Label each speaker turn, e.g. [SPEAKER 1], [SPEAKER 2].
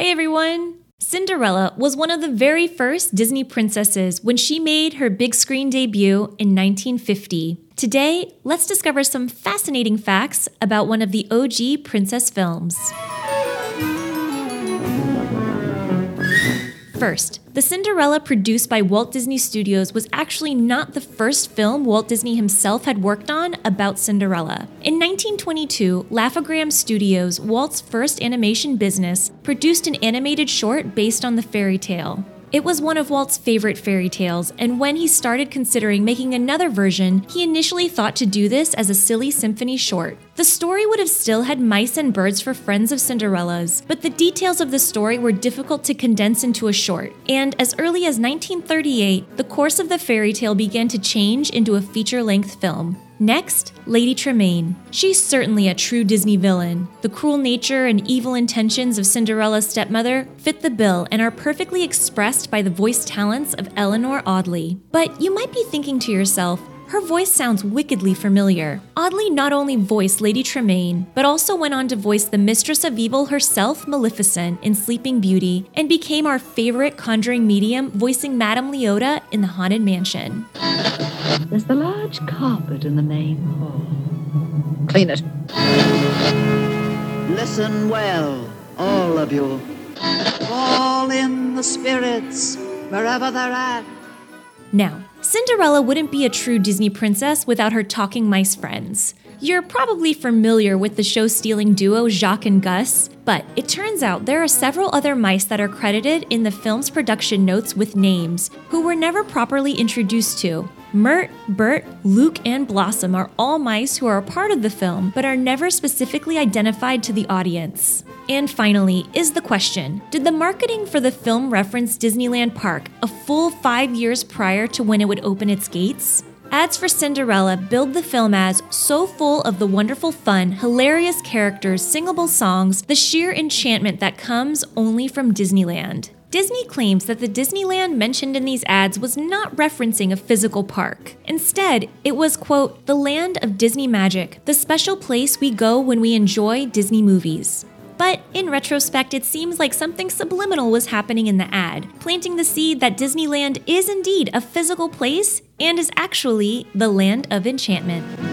[SPEAKER 1] Hi, everyone. Cinderella was one of the very first Disney princesses when she made her big screen debut in 1950. Today, let's discover some fascinating facts about one of the OG princess films. First, the Cinderella produced by Walt Disney Studios was actually not the first film Walt Disney himself had worked on about Cinderella. In 1922, Laugh-O-Gram Studios, Walt's first animation business, produced an animated short based on the fairy tale. It was one of Walt's favorite fairy tales, and when he started considering making another version, he initially thought to do this as a silly symphony short. The story would have still had mice and birds for friends of Cinderella's, but the details of the story were difficult to condense into a short, and as early as 1938, the course of the fairy tale began to change into a feature length film. Next, Lady Tremaine. She's certainly a true Disney villain. The cruel nature and evil intentions of Cinderella's stepmother fit the bill and are perfectly expressed by the voice talents of Eleanor Audley. But you might be thinking to yourself, her voice sounds wickedly familiar. Audley not only voiced Lady Tremaine, but also went on to voice the Mistress of Evil herself, Maleficent, in Sleeping Beauty, and became our favorite conjuring medium, voicing Madame Leota in The Haunted Mansion.
[SPEAKER 2] There's the large carpet in the main hall.
[SPEAKER 3] Clean it.
[SPEAKER 4] Listen well, all of you. All in the spirits wherever they're at.
[SPEAKER 1] Now, Cinderella wouldn't be a true Disney princess without her talking mice friends. You're probably familiar with the show stealing duo Jaq and Gus, but it turns out there are several other mice that are credited in the film's production notes with names who were never properly introduced to. Mert, Bert, Luke, and Blossom are all mice who are a part of the film but are never specifically identified to the audience. And finally, is the question Did the marketing for the film reference Disneyland Park a full five years prior to when it would open its gates? Ads for Cinderella build the film as so full of the wonderful fun, hilarious characters, singable songs, the sheer enchantment that comes only from Disneyland. Disney claims that the Disneyland mentioned in these ads was not referencing a physical park. Instead, it was, quote, the land of Disney magic, the special place we go when we enjoy Disney movies. But in retrospect, it seems like something subliminal was happening in the ad, planting the seed that Disneyland is indeed a physical place and is actually the land of enchantment.